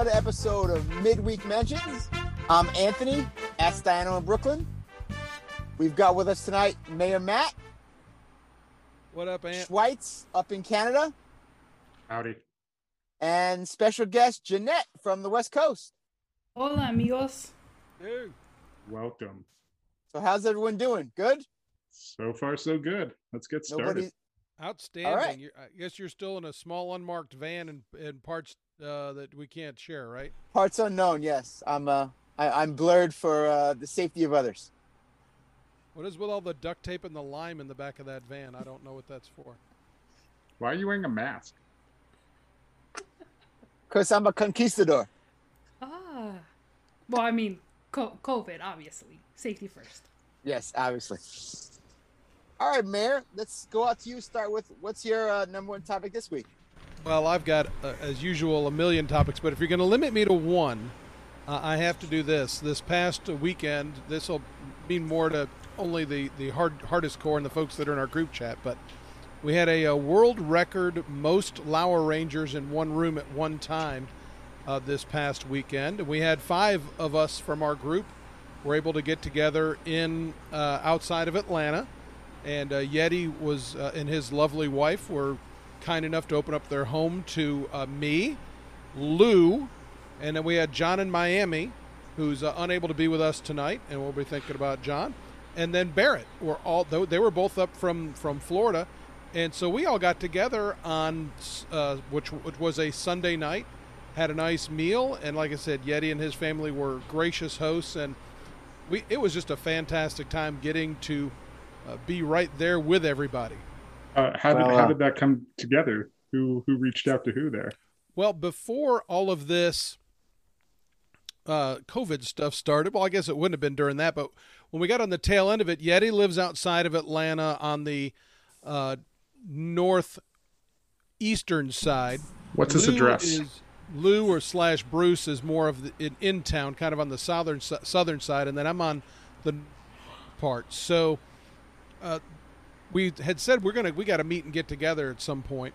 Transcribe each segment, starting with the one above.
another episode of Midweek Mentions. I'm Anthony, at Diana in Brooklyn. We've got with us tonight Mayor Matt. What up, Ant? Schweitz up in Canada. Howdy. And special guest Jeanette from the West Coast. Hola, amigos. Hey. Welcome. So how's everyone doing? Good? So far, so good. Let's get started. Nobody Outstanding. All right. You're, I guess you're still in a small unmarked van and, and parts uh, that we can't share, right? parts unknown, yes. I'm uh I, I'm blurred for uh, the safety of others. What is with all the duct tape and the lime in the back of that van? I don't know what that's for. Why are you wearing a mask? Because I'm a conquistador. Ah. Well, I mean, co- COVID, obviously. Safety first. Yes, obviously. All right, Mayor, let's go out to you. Start with what's your uh, number one topic this week? Well, I've got, uh, as usual, a million topics, but if you're going to limit me to one, uh, I have to do this. This past weekend, this will mean more to only the, the hard, hardest core and the folks that are in our group chat, but we had a, a world record most Lauer Rangers in one room at one time uh, this past weekend. We had five of us from our group were able to get together in uh, outside of Atlanta, and uh, Yeti was uh, and his lovely wife were kind enough to open up their home to uh, me, Lou, and then we had John in Miami, who's uh, unable to be with us tonight, and we'll be thinking about John, and then Barrett. Were all they were both up from from Florida, and so we all got together on uh, which, which was a Sunday night, had a nice meal, and like I said, Yeti and his family were gracious hosts, and we it was just a fantastic time getting to uh, be right there with everybody. Uh, how did Well, how uh, did that come together? Who who reached out to who there? Well, before all of this uh, COVID stuff started, well, I guess it wouldn't have been during that, but when we got on the tail end of it, Yeti lives outside of Atlanta on the uh, northeastern side. What's his address? Is, Lou or slash Bruce is more of the in, in town, kind of on the southern southern side, and then I'm on the part. So uh, we had said we're gonna we got to meet and get together at some point,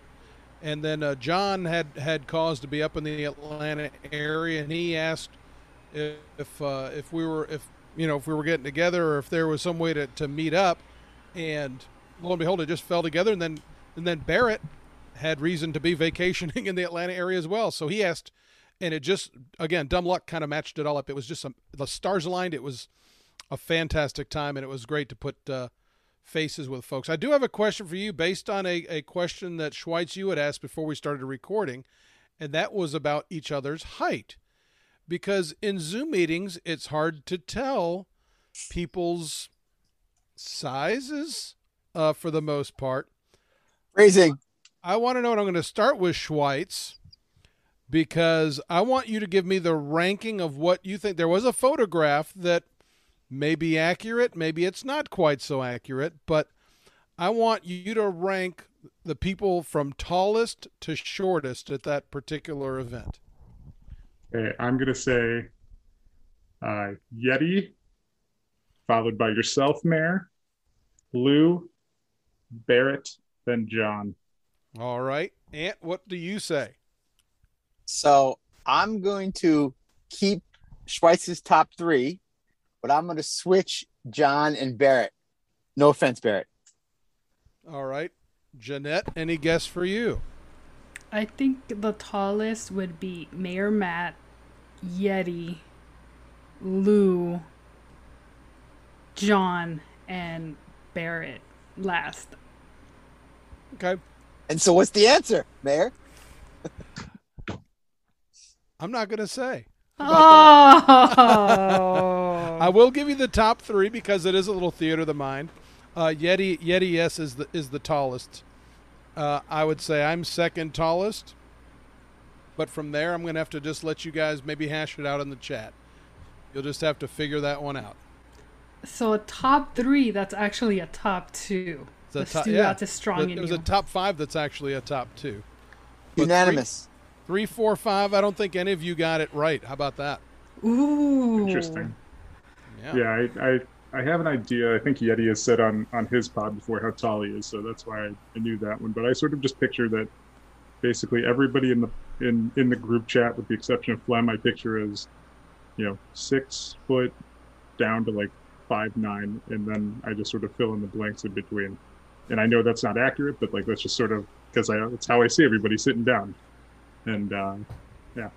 and then uh, John had had cause to be up in the Atlanta area, and he asked if if, uh, if we were if you know if we were getting together or if there was some way to, to meet up, and lo and behold, it just fell together, and then and then Barrett had reason to be vacationing in the Atlanta area as well. So he asked, and it just again, dumb luck kind of matched it all up. It was just some the stars aligned. It was a fantastic time, and it was great to put uh, faces with folks. I do have a question for you based on a, a question that Schweitz you had asked before we started recording, and that was about each other's height. Because in Zoom meetings, it's hard to tell people's sizes uh, for the most part. Raising. I want to know, and I'm going to start with Schweitz because I want you to give me the ranking of what you think. There was a photograph that may be accurate, maybe it's not quite so accurate, but I want you to rank the people from tallest to shortest at that particular event. Okay, I'm gonna say uh, Yeti, followed by yourself, Mayor, Lou, Barrett, then John. All right. Ant, what do you say? So I'm going to keep Schweitz's top three, but I'm going to switch John and Barrett. No offense, Barrett. All right. Jeanette, any guess for you? I think the tallest would be Mayor Matt, Yeti, Lou, John, and Barrett last. Okay. And so, what's the answer, Mayor? I'm not going to say. Oh! I will give you the top three because it is a little theater of the mind. Uh, Yeti Yeti yes is the is the tallest. Uh, I would say I'm second tallest, but from there I'm gonna have to just let you guys maybe hash it out in the chat. You'll just have to figure that one out. so a top three, that's actually a top two. It's a The top- stew yeah. that's as strong But It was a top five that's actually a top two. But Unanimous. Three, four, five. I don't think any of you got it right. How about that? Ooh. Interesting. Yeah. Yeah, I, I I have an idea. I think Yeti has said on on his pod before how tall he is, so that's why I, I knew that one. But I sort of just picture that basically everybody in the in in the group chat, with the exception of Flem, I picture as, you know, six foot down to like five nine, and then I just sort of fill in the blanks in between. And I know that's not accurate, but like that's just sort of because I it's how I see everybody sitting down, and uh, yeah.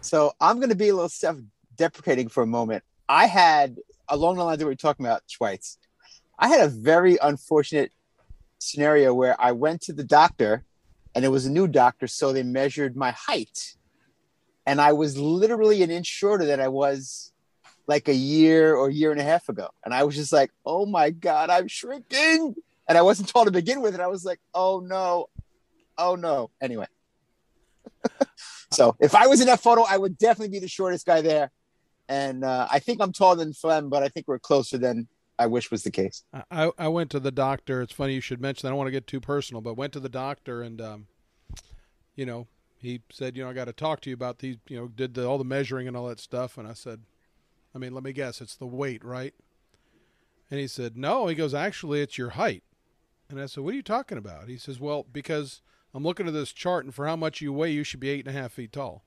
So I'm going to be a little self-deprecating for a moment. I had along the lines that we are talking about Schweitz. I had a very unfortunate scenario where I went to the doctor and it was a new doctor. So they measured my height. And I was literally an inch shorter than I was like a year or year and a half ago. And I was just like, oh my God, I'm shrinking. And I wasn't told to begin with. And I was like, oh no, oh no. Anyway. So if I was in that photo, I would definitely be the shortest guy there. And uh, I think I'm taller than Flem, but I think we're closer than I wish was the case. I, I went to the doctor. It's funny you should mention. That. I don't want to get too personal, but went to the doctor and, um, you know, he said, you know, I got to talk to you about these. You know, did the, all the measuring and all that stuff. And I said, I mean, let me guess, it's the weight, right? And he said, no. He goes, actually, it's your height. And I said, what are you talking about? He says, well, because I'm looking at this chart, and for how much you weigh, you should be eight and a half feet tall.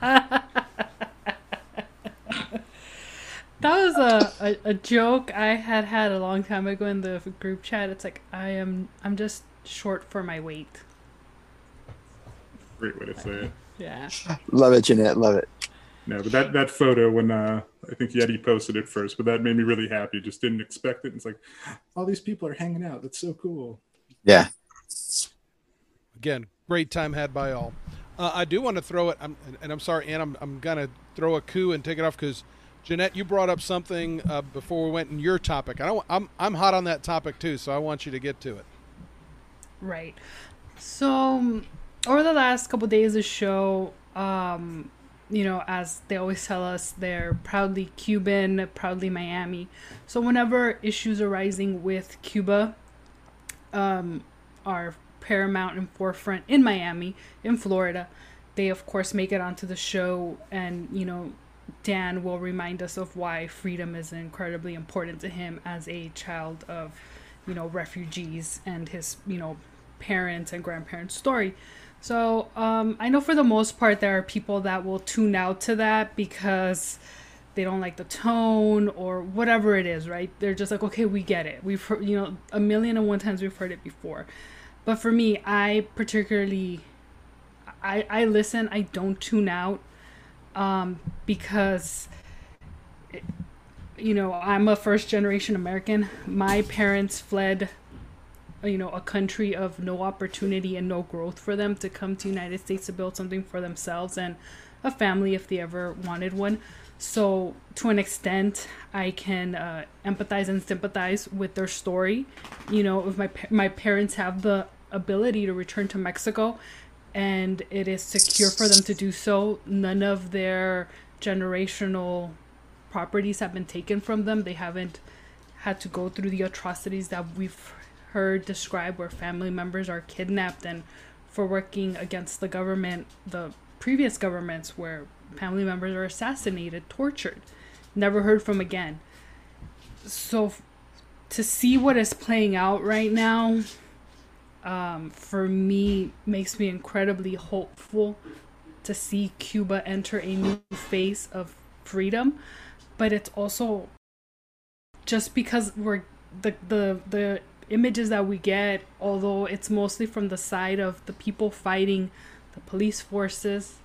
That was a, a, a, joke I had had a long time ago in the group chat. It's like I am I'm just short for my weight. Great way to say it. Yeah. Love it, Jeanette. Love it. No, but that that photo when uh, I think Yeti posted it first, but that made me really happy. Just didn't expect it. It's like all these people are hanging out. That's so cool. Yeah. Again, great time had by all. Uh, I do want to throw it, I'm, and I'm sorry, Ann, I'm, I'm gonna throw a coup and take it off because Jeanette, you brought up something uh, before we went in your topic. I don't, I'm I'm hot on that topic too, so I want you to get to it. Right. So um, over the last couple days of show, um, you know, as they always tell us, they're proudly Cuban, proudly Miami. So whenever issues arising with Cuba um, are paramount and forefront in Miami, in Florida, they of course make it onto the show and you know Dan will remind us of why freedom is incredibly important to him as a child of, you know, refugees and his, you know, parents and grandparents' story. So um, I know for the most part there are people that will tune out to that because they don't like the tone or whatever it is, right? They're just like, okay, we get it. We've heard, you know, a million and one times we've heard it before. But for me, I particularly, I I listen. I don't tune out um, because you know I'm a first generation American. My parents fled you know a country of no opportunity and no growth for them to come to United States to build something for themselves and a family if they ever wanted one. So to an extent, I can uh, empathize and sympathize with their story. You know, if my my parents have the ability to return to Mexico and it is secure for them to do so. None of their generational properties have been taken from them. They haven't had to go through the atrocities that we've heard described where family members are kidnapped and for working against the government, the previous governments where family members are assassinated, tortured, never heard from again. So to see what is playing out right now um, for me makes me incredibly hopeful to see Cuba enter a new phase of freedom, but it's also just because we're the the the images that we get, although it's mostly from the side of the people fighting the police forces,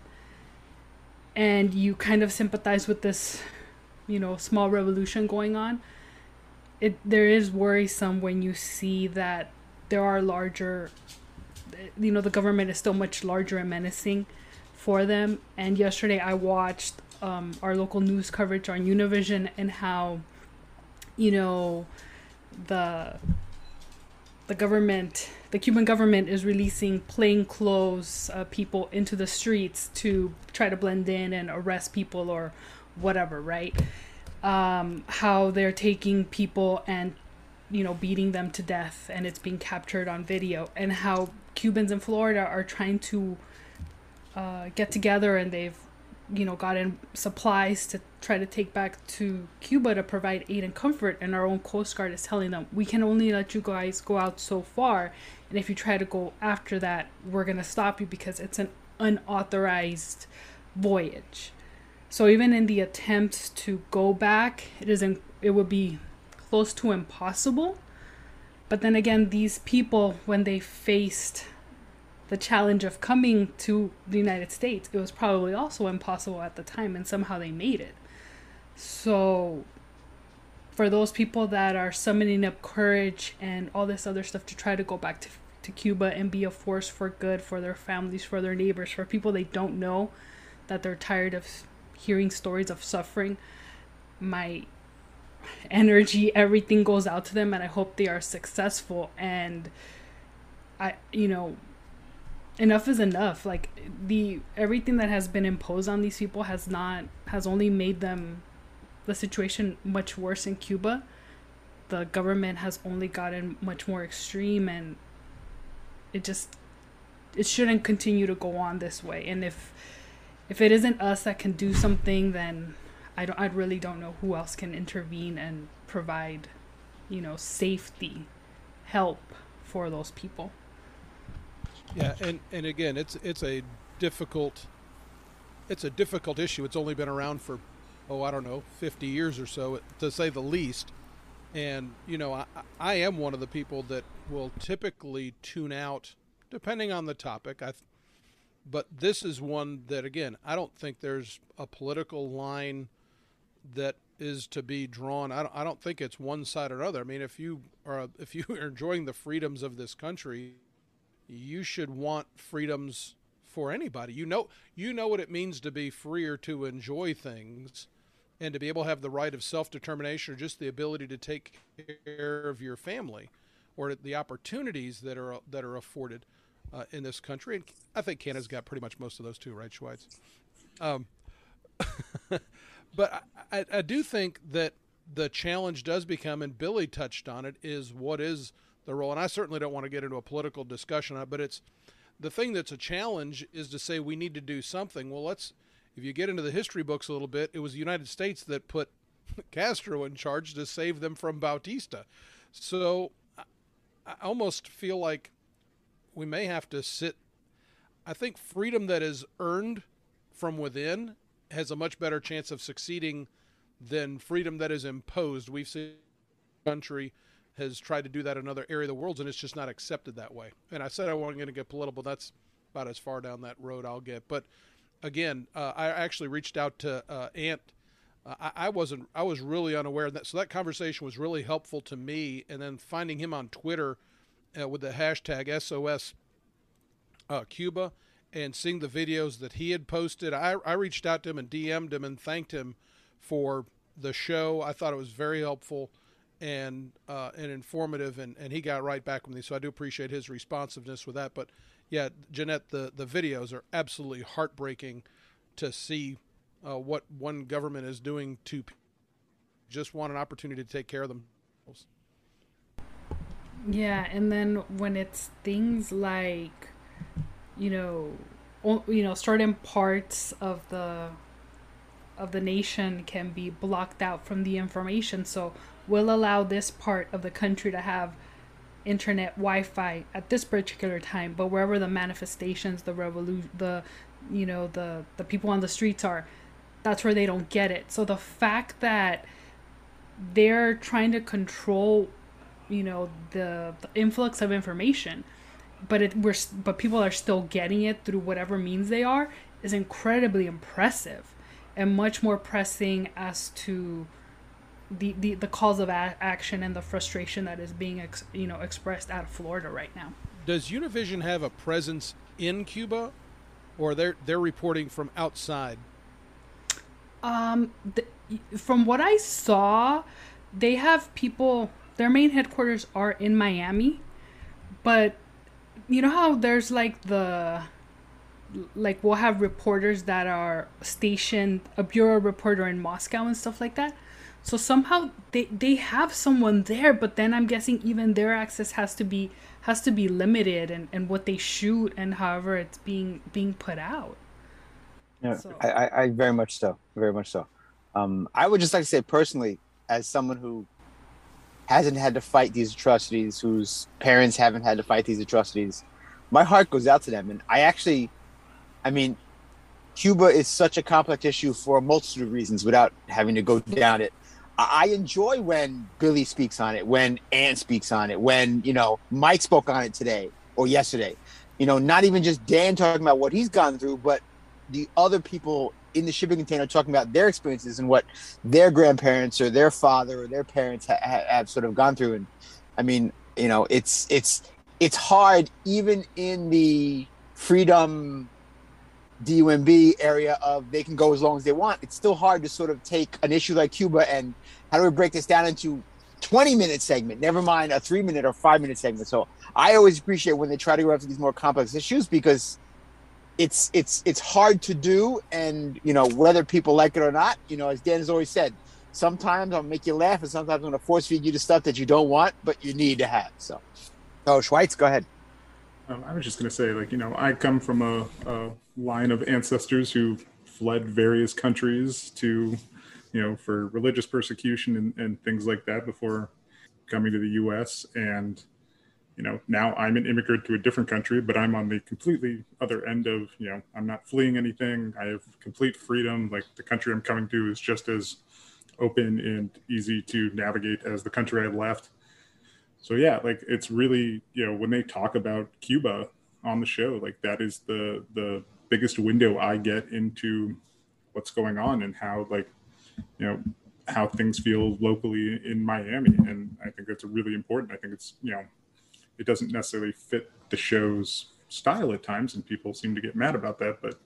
and you kind of sympathize with this, you know, small revolution going on. It there is worrisome when you see that there are larger you know the government is still much larger and menacing for them. And yesterday i watched um, our local news coverage on univision and how you know the the government the cuban government is releasing plainclothes uh, people into the streets to try to blend in and arrest people or whatever right? Um, how they're taking people and you know, beating them to death and it's being captured on video, and how Cubans in Florida are trying to uh, get together and they've, you know, gotten supplies to try to take back to Cuba to provide aid and comfort. And our own Coast Guard is telling them, we can only let you guys go out so far. And if you try to go after that, we're gonna stop you because it's an unauthorized voyage. So even in the attempts to go back, it isn't. It would be close to impossible. But then again, these people, when they faced the challenge of coming to the United States, it was probably also impossible at the time, and somehow they made it. So, for those people that are summoning up courage and all this other stuff to try to go back to, to Cuba and be a force for good for their families, for their neighbors, for people they don't know, that they're tired of hearing stories of suffering, my energy, everything goes out to them, and I hope they are successful. And I, you know, enough is enough. Like the everything that has been imposed on these people has not has only made them the situation much worse in Cuba. The government has only gotten much more extreme and it just it shouldn't continue to go on this way. And if if it isn't us that can do something then I don't I really don't know who else can intervene and provide you know safety help for those people yeah, and and again, it's it's a difficult it's a difficult issue. It's only been around for oh, I don't know, 50 years or so to say the least. And you know, I I am one of the people that will typically tune out depending on the topic. I but this is one that again, I don't think there's a political line that is to be drawn. I don't, I don't think it's one side or other. I mean, if you are if you are enjoying the freedoms of this country, you should want freedoms for anybody. You know you know what it means to be free or to enjoy things and to be able to have the right of self-determination or just the ability to take care of your family or the opportunities that are that are afforded uh, in this country. And I think Canada's got pretty much most of those too, right, Schweitz? Um, but I, I, do think that the challenge does become, and Billy touched on it, is what is – the role. And I certainly don't want to get into a political discussion on it, but it's the thing that's a challenge is to say we need to do something. Well, let's if you get into the history books a little bit, it was the United States that put Castro in charge to save them from Batista. So I almost feel like we may have to sit. I think freedom that is earned from within has a much better chance of succeeding than freedom that is imposed. We've seen country has tried to do that in other area of the world, and it's just not accepted that way. And I said I wasn't going to get political. That's about as far down that road I'll get. But again, uh, I actually reached out to uh, Ant. Uh, I, I, wasn't. I was really unaware of that. So that conversation was really helpful to me. And then finding him on Twitter uh, with the hashtag SOS uh, Cuba and seeing the videos that he had posted, I, I reached out to him and DM'd him and thanked him for the show. I thought it was very helpful and uh, and informative, and, and he got right back with me. So I do appreciate his responsiveness with that. But yeah, Jeanette, the the videos are absolutely heartbreaking to see uh, what one government is doing to just want an opportunity to take care of themselves. Yeah, and then when it's things like, you know, you know, certain parts of the of the nation can be blocked out from the information. So we'll allow this part of the country to have internet Wi-Fi at this particular time, but wherever the manifestations, the revolution, the you know the the people on the streets are, that's where they don't get it. So the fact that they're trying to control, you know, the, the influx of information, but it we're but people are still getting it through whatever means they are is incredibly impressive, and much more pressing as to the, the, the calls of a- action and the frustration that is being ex, you know expressed out of Florida right now. Does Univision have a presence in Cuba, or they're they're reporting from outside? Um, the, from what I saw, they have people. Their main headquarters are in Miami, but you know how there's like the like we'll have reporters that are stationed a bureau reporter in Moscow and stuff like that so somehow they they have someone there, but then I'm guessing even their access has to be has to be limited and, and what they shoot and however it's being being put out. Yeah, so. I, I very much so, very much so. Um, I would just like to say personally, as someone who hasn't had to fight these atrocities, whose parents haven't had to fight these atrocities. My heart goes out to them, and I actually, I mean, Cuba is such a complex issue for a multitude of reasons without having to go down it. I enjoy when Billy speaks on it, when Ant speaks on it, when you know Mike spoke on it today or yesterday. You know, not even just Dan talking about what he's gone through, but the other people in the shipping container talking about their experiences and what their grandparents or their father or their parents ha- have sort of gone through. And I mean, you know, it's it's it's hard even in the freedom DUMB area of they can go as long as they want. It's still hard to sort of take an issue like Cuba and how do we break this down into 20 minute segment, never mind a three minute or five minute segment. So I always appreciate when they try to go after these more complex issues because it's it's it's hard to do and you know whether people like it or not you know as dan has always said sometimes i'll make you laugh and sometimes i'm going to force feed you the stuff that you don't want but you need to have so. Oh schweitz go ahead. Um, i was just going to say like you know i come from a, a line of ancestors who fled various countries to you know for religious persecution and, and things like that before coming to the us and you know now i'm an immigrant to a different country but i'm on the completely other end of you know i'm not fleeing anything. I have complete freedom. Like the country i'm coming to is just as open and easy to navigate as the country i left. So yeah like it's really you know when they talk about cuba on the show like that is the the biggest window i get into what's going on and how like you know how things feel locally in miami. And i think that's really important i think it's you know it doesn't necessarily fit the show's style at times, and people seem to get mad about that. But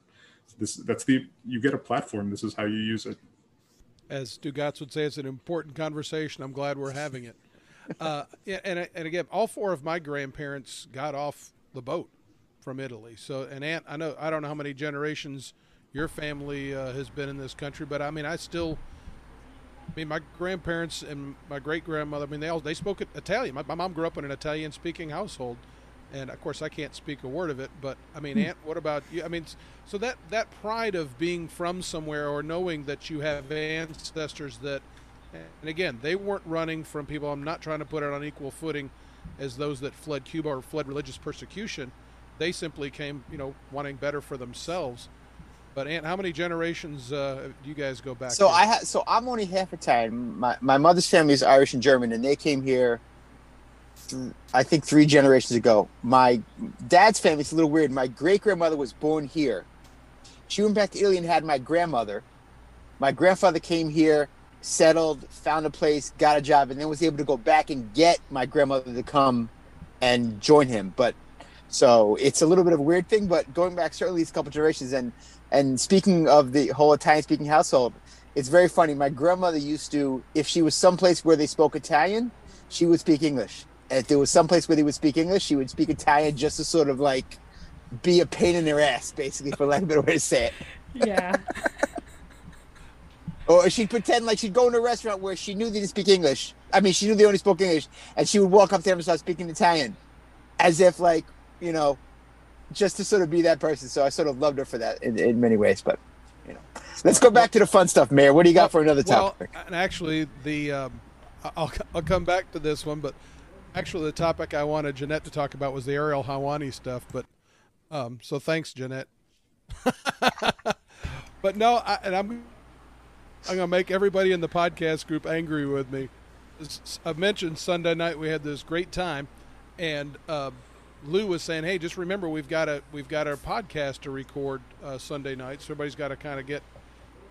this that's the you get a platform. This is how you use it. As Stugotz would say, it's an important conversation. I'm glad we're having it. Uh, and and again, all four of my grandparents got off the boat from Italy. So, and Ant, I know I don't know how many generations your family uh, has been in this country, but I mean, I still I mean, my grandparents and my great grandmother. I mean, they all they spoke Italian. My, my mom grew up in an Italian speaking household, and of course, I can't speak a word of it. But I mean, hmm. Ant, what about you? I mean, so that that pride of being from somewhere or knowing that you have ancestors that, and again, they weren't running from people. I'm not trying to put it on equal footing as those that fled Cuba or fled religious persecution. They simply came, you know, wanting better for themselves. But Ant, how many generations uh, do you guys go back? So to? I ha- so I'm only half Italian. My my mother's family is Irish and German, and they came here. Th- I think three generations ago. My dad's family is a little weird. My great grandmother was born here. She went back to Italy and had my grandmother. My grandfather came here, settled, found a place, got a job, and then was able to go back and get my grandmother to come and join him. But so it's a little bit of a weird thing, but going back certainly these couple generations and and speaking of the whole Italian speaking household, it's very funny. My grandmother used to, if she was someplace where they spoke Italian, she would speak English. And if there was someplace where they would speak English, she would speak Italian just to sort of like be a pain in their ass, basically, for lack of a better way to say it. Yeah. or she'd pretend like she'd go in a restaurant where she knew they didn't speak English. I mean, she knew they only spoke English, and she would walk up to them and start speaking Italian, as if like you know just to sort of be that person. So I sort of loved her for that in, in many ways. But you know, let's go back to the fun stuff, Mayor. What do you got for another topic? Well, and actually, the um, I'll I'll come back to this one, but actually, the topic I wanted Jeanette to talk about was the Ariel Helwani stuff. But um, so thanks, Jeanette. but no, I, and I'm I'm gonna make everybody in the podcast group angry with me. I mentioned Sunday night we had this great time, and uh, Lou was saying, "Hey, just remember we've got a we've got our podcast to record uh, Sunday night, so everybody's got to kind of get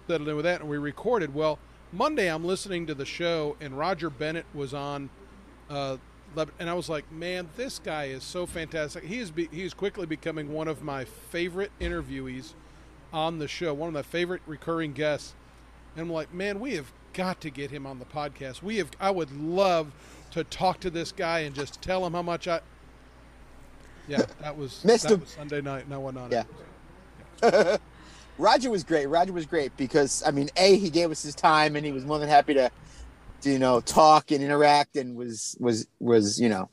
settled in with that." And we recorded. Well, Monday I'm listening to the show, and Roger Bennett was on, uh, and I was like, "Man, this guy is so fantastic. He is be, he is quickly becoming one of my favorite interviewees on the show, one of my favorite recurring guests." And I'm like, "Man, we have got to get him on the podcast. We have. I would love to talk to this guy and just tell him how much I." Yeah, that was, that was Sunday night. No one on yeah. it. Roger was great. Roger was great because I mean, a he gave us his time and he was more than happy to, to you know, talk and interact and was was was you know,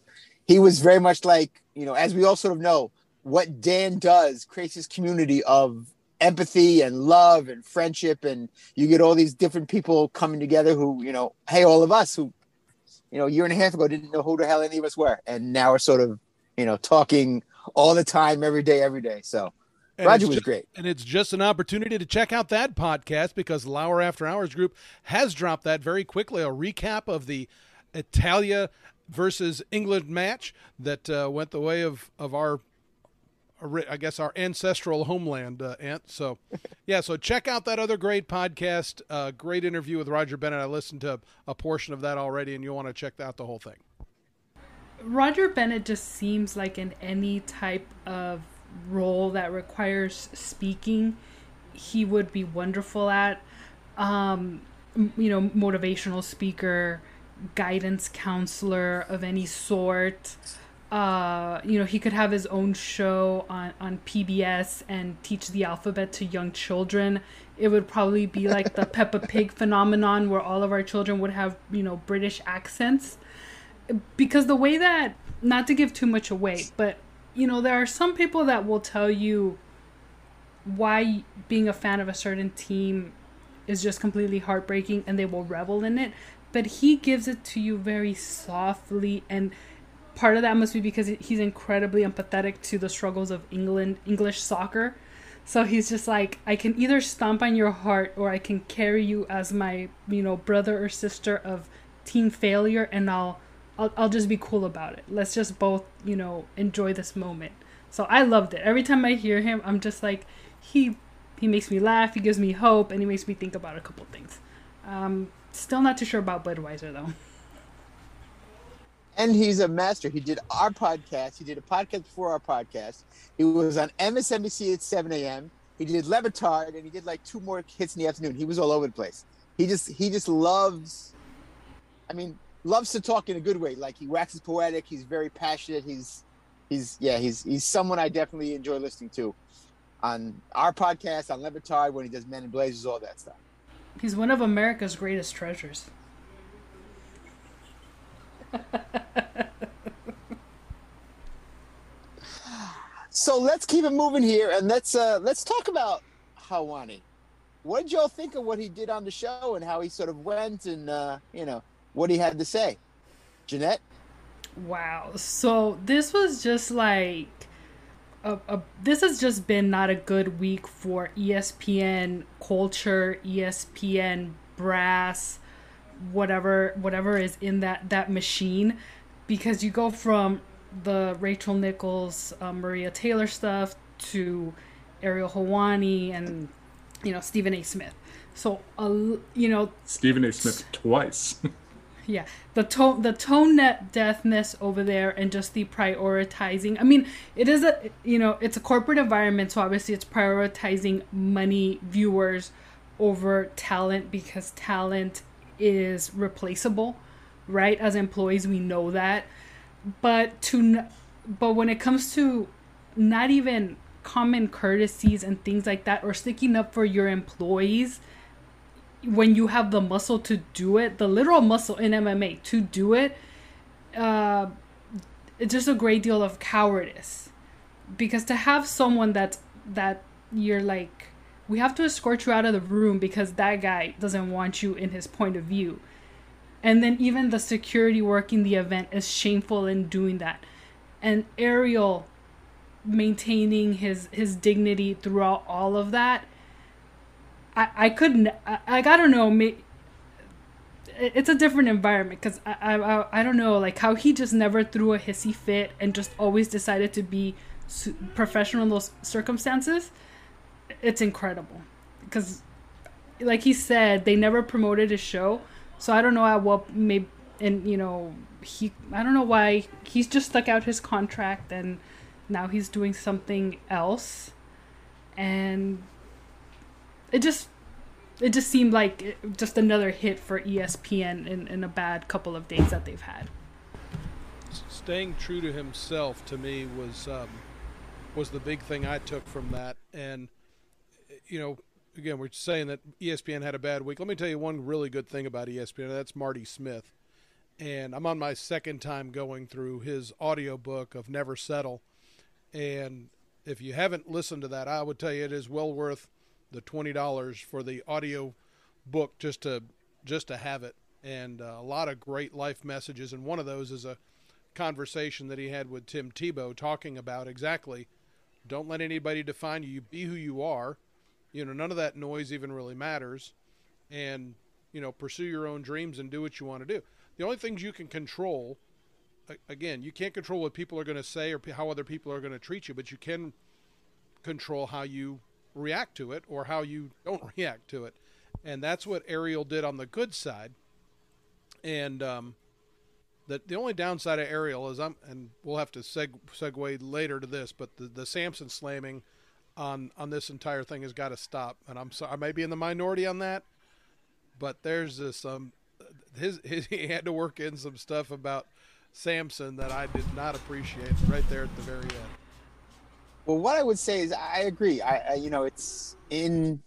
he was very much like you know, as we all sort of know, what Dan does creates this community of empathy and love and friendship and you get all these different people coming together who you know hey all of us who you know, a year and a half ago didn't know who the hell any of us were, and now we're sort of, you know, talking all the time, every day, every day. So And Roger was ju- great. And it's just an opportunity to check out that podcast because Lauer After Hours Group has dropped that very quickly. A recap of the Italia versus England match that uh, went the way of, of our, I guess, our ancestral homeland, uh, Ant. So, yeah, so check out that other great podcast. Uh, great interview with Roger Bennett. I listened to a portion of that already, and you'll want to check out the whole thing. Roger Bennett just seems like in any type of role that requires speaking, he would be wonderful at. Um, you know, motivational speaker, guidance counselor of any sort. Uh, you know, he could have his own show on, on PBS and teach the alphabet to young children. It would probably be like the Peppa Pig phenomenon where all of our children would have, you know, British accents because the way that not to give too much away but you know there are some people that will tell you why being a fan of a certain team is just completely heartbreaking and they will revel in it but he gives it to you very softly and part of that must be because he's incredibly empathetic to the struggles of England English soccer. So he's just like I can either stomp on your heart or I can carry you as my you know brother or sister of team failure and I'll I'll, I'll just be cool about it. Let's just both, you know, enjoy this moment. So I loved it. Every time I hear him, I'm just like, he he makes me laugh, he gives me hope, and he makes me think about a couple things. Um, still not too sure about Budweiser though. and he's a master. He did our podcast. He did a podcast before our podcast. He was on MSNBC at 7 a.m. He did Le Batard, and he did like two more hits in the afternoon. He was all over the place. He just he just loves. I mean, loves to talk in a good way. Like he waxes poetic. He's very passionate. He's he's yeah he's he's someone I definitely enjoy listening to on our podcast on Le Batard when he does Men in Blazers, all that stuff. He's one of America's greatest treasures. So let's keep it moving here, and let's uh let's talk about Helwani. What did y'all think of what he did on the show and how he sort of went and uh, you know what he had to say? Jeanette, Wow. So this was just like a, a this has just been not a good week for ESPN culture, ESPN brass, whatever whatever is in that that machine because you go from the Rachel Nichols, uh, Maria Taylor stuff to Ariel Helwani and you know Stephen A. Smith. So uh, you know Stephen A. Smith twice. yeah, the tone, the tone net deafness over there, and just the prioritizing. I mean, it is a you know it's a corporate environment, so obviously it's prioritizing money, viewers over talent because talent is replaceable, right? As employees, we know that, but to but when it comes to not even common courtesies and things like that, or sticking up for your employees when you have the muscle to do it, the literal muscle in MMA to do it, uh, it's just a great deal of cowardice. Because to have someone that that you're like, we have to escort you out of the room because that guy doesn't want you in his point of view. And then even the security working the event is shameful in doing that. And Ariel maintaining his his dignity throughout all of that I, I couldn't I, I don't know may, it's a different environment because I, I I don't know like how he just never threw a hissy fit and just always decided to be professional in those circumstances it's incredible. Because like he said they never promoted his show so I don't know at what maybe and you know he I don't know why he's just stuck out his contract and now he's doing something else. And it just it just seemed like just another hit for ESPN in, in a bad couple of days that they've had. staying true to himself to me was um, was the big thing I took from that. And you know, again, we're saying that ESPN had a bad week. Let me tell you one really good thing about ESPN. That's Marty Smith. And I'm on my second time going through his audiobook of Never Settle. And if you haven't listened to that, I would tell you it is well worth the twenty dollars for the audio book just to just to have it. and uh, a lot of great life messages. And one of those is a conversation that he had with Tim Tebow talking about exactly don't let anybody define you. You be who you are. You know, none of that noise even really matters. And, you know, pursue your own dreams and do what you want to do. The only things you can control, again, you can't control what people are going to say or how other people are going to treat you, but you can control how you react to it or how you don't react to it. And that's what Ariel did on the good side. And, um, the the only downside of Ariel is I'm and we'll have to seg, segue later to this, but the the Samson slamming on on this entire thing has got to stop. And I'm sorry, I may be in the minority on that, but there's this um his, his he had to work in some stuff about Samson that I did not appreciate right there at the very end. Well, what I would say is I agree. I, I you know it's in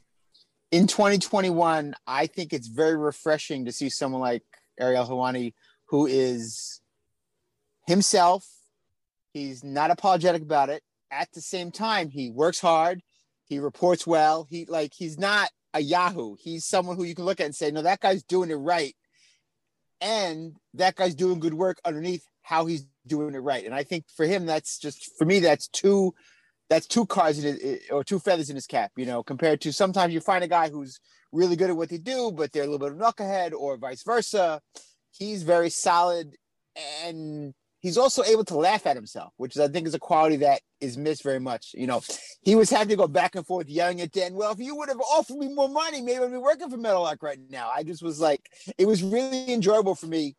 in 2021. I think it's very refreshing to see someone like Ariel Helwani who is himself. He's not apologetic about it. At the same time, he works hard. He reports well. He like he's not a Yahoo. He's someone who you can look at and say, no, that guy's doing it right. And that guy's doing good work underneath how he's doing it right. And I think for him, that's just for me, that's two that's two cards in it, eh, or two feathers in his cap, you know, compared to sometimes you find a guy who's really good at what they do, but they're a little bit of knucklehead or vice versa he's very solid and he's also able to laugh at himself, which is, I think is a quality that is missed very much. You know, he was having to go back and forth yelling at Dan. Well, if you would have offered me more money, maybe I'd be working for Meadowlark right now. I just was like, it was really enjoyable for me.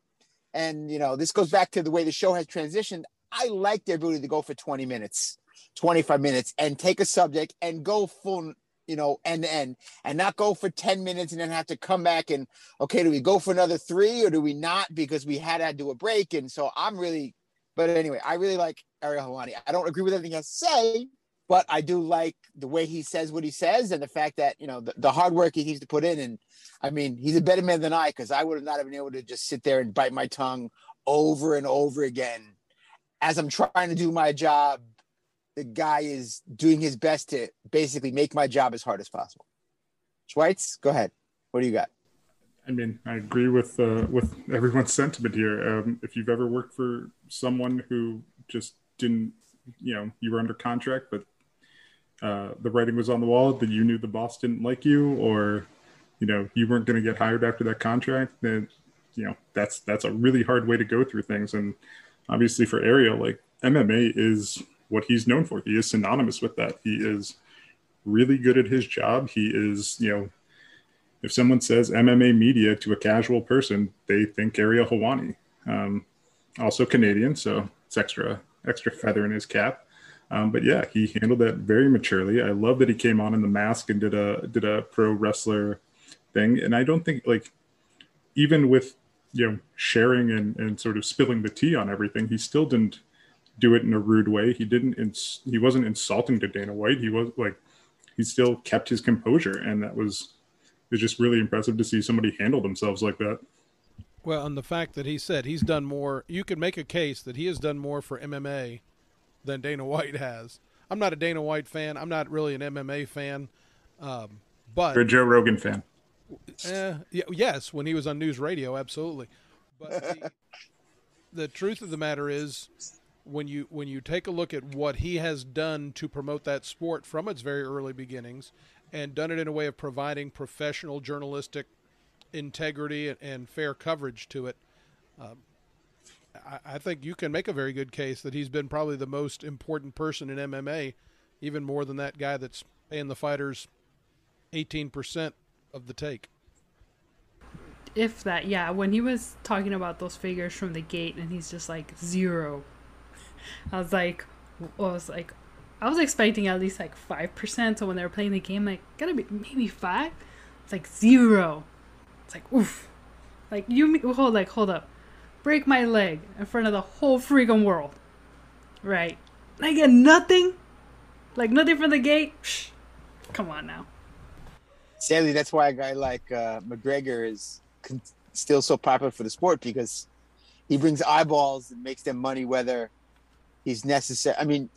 And, you know, this goes back to the way the show has transitioned. I like the ability to go for 20 minutes, 25 minutes and take a subject and go full you know, end to end and not go for 10 minutes and then have to come back and, okay, do we go for another three or do we not because we had to do a break? And so I'm really, but anyway, I really like Ariel Helwani. I don't agree with everything he has to say, but I do like the way he says what he says and the fact that, you know, the, the hard work he needs to put in. And I mean, he's a better man than I because I would have not have been able to just sit there and bite my tongue over and over again as I'm trying to do my job the guy is doing his best to basically make my job as hard as possible. Schweitz, go ahead. What do you got? I mean, I agree with uh, with everyone's sentiment here. Um, if you've ever worked for someone who just didn't, you know, you were under contract, but uh, the writing was on the wall that you knew the boss didn't like you, or you know, you weren't going to get hired after that contract, then you know that's that's a really hard way to go through things. And obviously, for Ariel, like MMA is what he's known for. He is synonymous with that. He is really good at his job. He is, you know, if someone says MMA media to a casual person, they think Ariel Helwani. Um, also Canadian, so it's extra extra feather in his cap. Um, but yeah, he handled that very maturely. I love that he came on in the mask and did a did a pro wrestler thing. And I don't think like even with you know sharing and, and sort of spilling the tea on everything, he still didn't do it in a rude way. He didn't. Ins- he wasn't insulting to Dana White. He was like, he still kept his composure, and that was it was just really impressive to see somebody handle themselves like that. Well, and the fact that he said he's done more, you could make a case that he has done more for MMA than Dana White has. I'm not a Dana White fan. I'm not really an MMA fan, um, but you're a Joe Rogan fan. Eh, yeah, yes, when he was on news radio, absolutely. But the, the truth of the matter is, when you when you take a look at what he has done to promote that sport from its very early beginnings, and done it in a way of providing professional journalistic integrity and, fair coverage to it, um, I, I, think you can make a very good case that he's been probably the most important person in MMA, even more than that guy that's paying the fighters eighteen percent of the take. If that, yeah. When he was talking about those figures from the gate, and he's just like zero I was like, I was like, I was expecting at least like five percent. So when they were playing the game, like gotta be maybe five. It's like zero. It's like oof. Like you hold like hold up, break my leg in front of the whole freaking world, right? I get nothing, like nothing from the gate. Psh, come on now. Sadly, that's why a guy like uh, McGregor is con- still so popular for the sport because he brings eyeballs and makes them money whether he's necessary. I mean,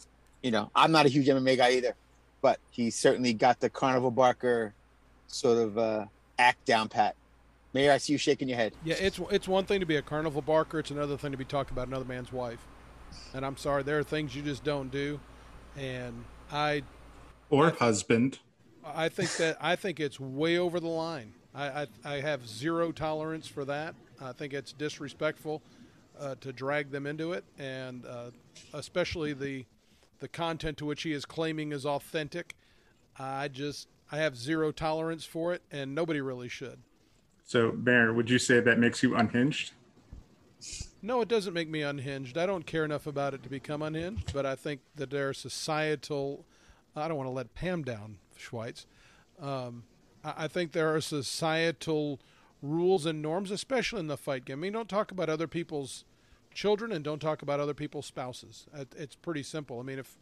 you know, I'm not a huge MMA guy either, but he certainly got the Carnival Barker sort of uh, act down pat. Mayor, I see you shaking your head. Yeah, it's it's one thing to be a carnival barker. It's another thing to be talking about another man's wife. And I'm sorry, there are things you just don't do. And I or husband. I think that I think it's way over the line. I, I, I have zero tolerance for that. I think it's disrespectful uh, to drag them into it, and uh, especially the the content to which he is claiming is authentic. I just I have zero tolerance for it, and nobody really should. So, Mayor, would you say that makes you unhinged? No, it doesn't make me unhinged. I don't care enough about it to become unhinged, but I think that there are societal. I don't want to let Pam down, Schweitz. Um, I think there are societal rules and norms, especially in the fight game. I mean, don't talk about other people's children and don't talk about other people's spouses. It's pretty simple. I mean, if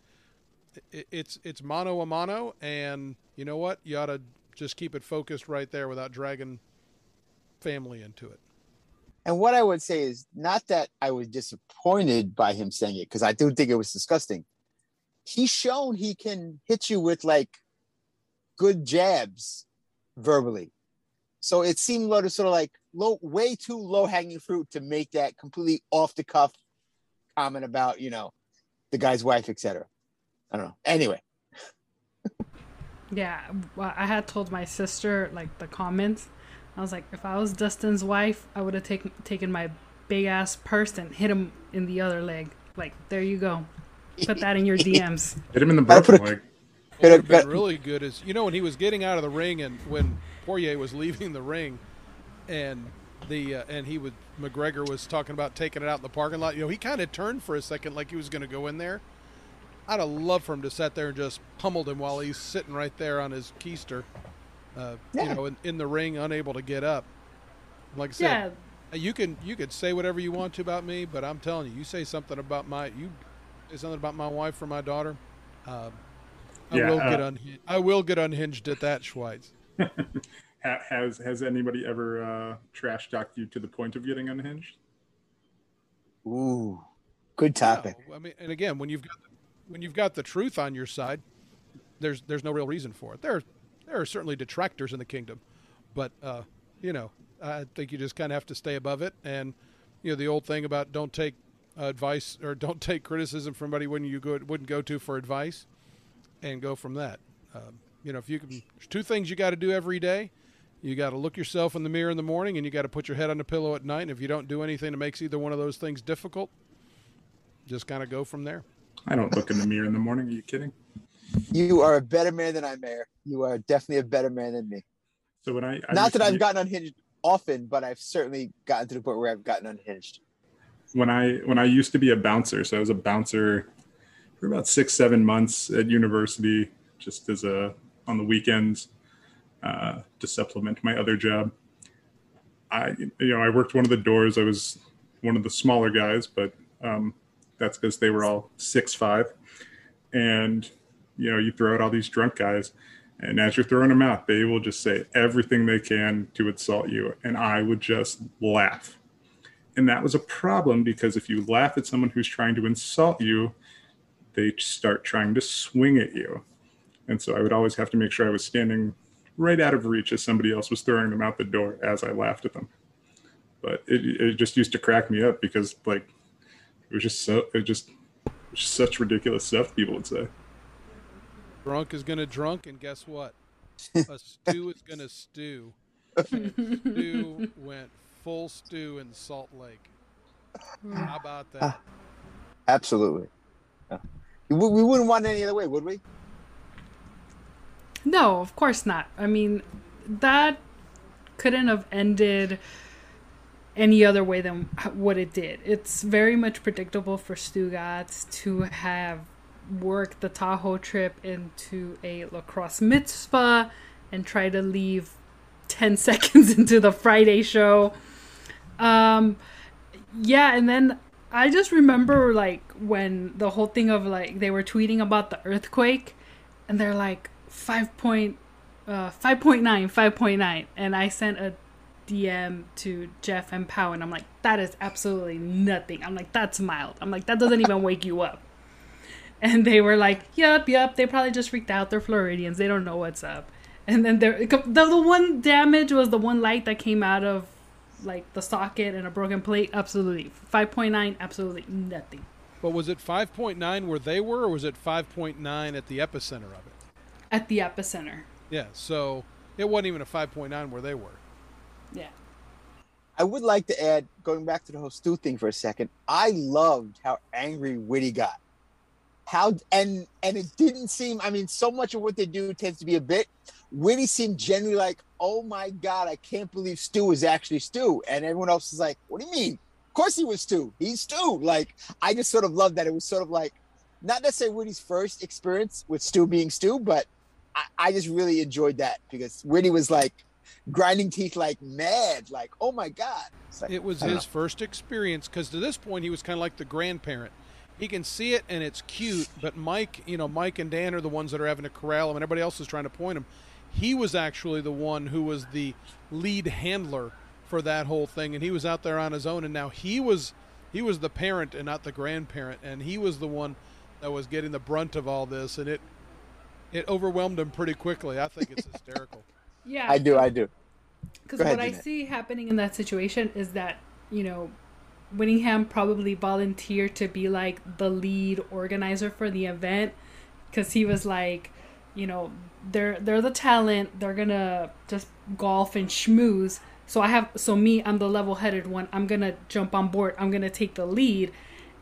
it's it's mano a mano, and you know what, you ought to just keep it focused right there without dragging family into it. And what I would say is not that I was disappointed by him saying it because I do think it was disgusting. He's shown he can hit you with like good jabs verbally. So it seemed low to sort of like low, way too low hanging fruit to make that completely off the cuff comment about, you know, the guy's wife, etc. I don't know. Anyway. yeah, well, I had told my sister like the comments. I was like, if I was Dustin's wife, I would have taken taken my big ass purse and hit him in the other leg. Like, there you go. Put that in your DMs. Hit him in the broken leg. What would have been really good is you know when he was getting out of the ring and when Poirier was leaving the ring, and the uh, and he was McGregor was talking about taking it out in the parking lot. You know, he kind of turned for a second like he was going to go in there. I'd have loved for him to sit there and just pummeled him while he's sitting right there on his keister, uh, yeah. you know, in, in, the ring, unable to get up. Like I said, yeah. Uh, you can you could say whatever you want to about me, but I'm telling you, you say something about my you say something about my wife or my daughter. Uh, I yeah, will uh, get unhinged. I will get unhinged at that, Schweitz. has has anybody ever uh, trash talked you to the point of getting unhinged? Ooh, good topic. I mean, and again, when you've got the, when you've got the truth on your side, there's there's no real reason for it. There there are certainly detractors in the kingdom, but uh, you know, I think you just kind of have to stay above it. And you know, the old thing about don't take advice or don't take criticism from anybody when you go, wouldn't go to for advice, and go from that. Um, you know, if you can, there's two things you got to do every day. You got to look yourself in the mirror in the morning, and you got to put your head on the pillow at night. And if you don't do anything that makes either one of those things difficult, just kind of go from there. I don't look in the mirror in the morning. Are you kidding? You are a better man than I, Mayor. You are definitely a better man than me. So when I, I not that I've gotten unhinged often, but I've certainly gotten to the point where I've gotten unhinged. When I when I used to be a bouncer, so I was a bouncer for about six seven months at university, just as a on the weekends uh, to supplement my other job. I, you know, I worked one of the doors. I was one of the smaller guys, but um, that's because they were all six five, and you know, you throw out all these drunk guys, and as you're throwing them out, they will just say everything they can to insult you, and I would just laugh. And that was a problem because if you laugh at someone who's trying to insult you, they start trying to swing at you. And so I would always have to make sure I was standing right out of reach as somebody else was throwing them out the door as I laughed at them. But it, it just used to crack me up because like it was just so it just, it was just such ridiculous stuff people would say. Drunk is gonna drunk, and guess what? A stew is gonna stew. stew went full stew in Salt Lake. How about that? Uh, absolutely. Yeah. We, we wouldn't want it any other way, would we? No, of course not. I mean, that couldn't have ended any other way than what it did. It's very much predictable for Stugotz to have worked the Tahoe trip into a lacrosse mitzvah and try to leave 10 seconds into the Friday show. Um, yeah, and then I just remember like when the whole thing of like they were tweeting about the earthquake and they're like, five point uh 5.9 5.9 and i sent a dm to jeff and pow and i'm like that is absolutely nothing i'm like that's mild i'm like that doesn't even wake you up and they were like yep yep they probably just freaked out they're floridians they don't know what's up And then there, the, the one damage was the one light that came out of like the socket and a broken plate. Absolutely, five point nine. Absolutely nothing. But was it 5.9 where they were, or was it 5.9 at the epicenter of it? At the epicenter. Yeah, so it wasn't even a 5.9 where they were. Yeah. I would like to add, going back to the whole Stu thing for a second. I loved how angry Whitty got. How and and it didn't seem. I mean, so much of what they do tends to be a bit. Whitty seemed genuinely like, "Oh my god, I can't believe Stu is actually Stu," and everyone else is like, "What do you mean? Of course he was Stu. He's Stu." Like, I just sort of loved that it was sort of like, not necessarily Whitty's first experience with Stu being Stu, but I, I just really enjoyed that because Whitty was like grinding teeth like mad, like, "Oh my god!" Like, It was his first experience because to this point he was kind of like the grandparent. He can see it and it's cute, but Mike, you know, Mike and Dan are the ones that are having to corral him, and everybody else is trying to point him. He was actually the one who was the lead handler for that whole thing, and he was out there on his own. And now he was he was the parent and not the grandparent, and he was the one that was getting the brunt of all this, and it it overwhelmed him pretty quickly. I think it's hysterical. Yeah. I do, I do. Because Go ahead, what I see happening in that situation is that, you know, Winningham probably volunteered to be like the lead organizer for the event because he was like, you know, they're they're the talent. They're gonna just golf and schmooze. So I have so me, I'm the level-headed one. I'm gonna jump on board. I'm gonna take the lead,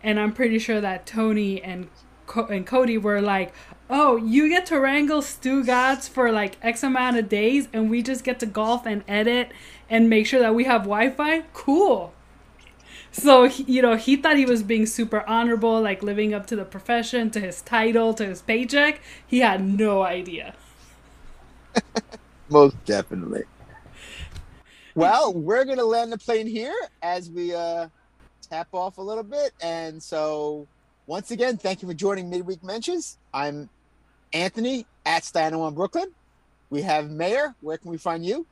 and I'm pretty sure that Tony and And Cody were like, "Oh, you get to wrangle Stugotz for like X amount of days, and we just get to golf and edit and make sure that we have Wi-Fi. Cool." So he- you know, he thought he was being super honorable, like living up to the profession, to his title, to his paycheck. He had no idea. Most definitely. Well, we're gonna land the plane here as we uh, tap off a little bit, and so once again, thank you for joining Midweek Mentions. I'm Anthony at Stano on Brooklyn. We have Mayor. Where can we find you?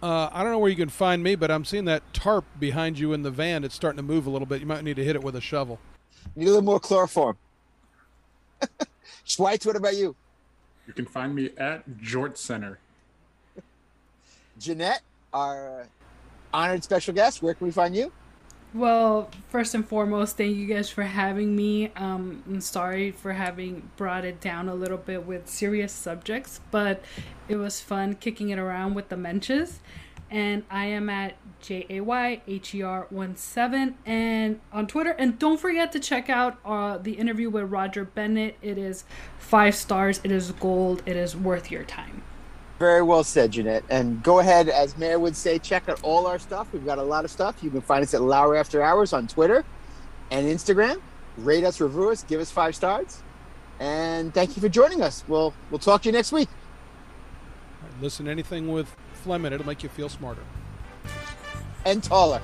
Uh, I don't know where you can find me, but I'm seeing that tarp behind you in the van. It's starting to move a little bit. You might need to hit it with a shovel. Need a little more chloroform. Schweitz, what about you? You can find me at Jort Center. Jeanette, our honored special guest. Where can we find you? Well, first and foremost, thank you guys for having me. Um, I'm sorry for having brought it down a little bit with serious subjects, but it was fun kicking it around with the mentions. And I am at J A Y H E R 1 7 and on Twitter. And don't forget to check out uh, the interview with Roger Bennett. It is five stars, it is gold, it is worth your time. Very well said, Jeanette. And go ahead, as Mayor would say, check out all our stuff. We've got a lot of stuff. You can find us at Lowry After Hours on Twitter and Instagram. Rate us, review us, give us five stars. And thank you for joining us. We'll we'll talk to you next week. Listen anything with Fleming, it'll make you feel smarter. And taller.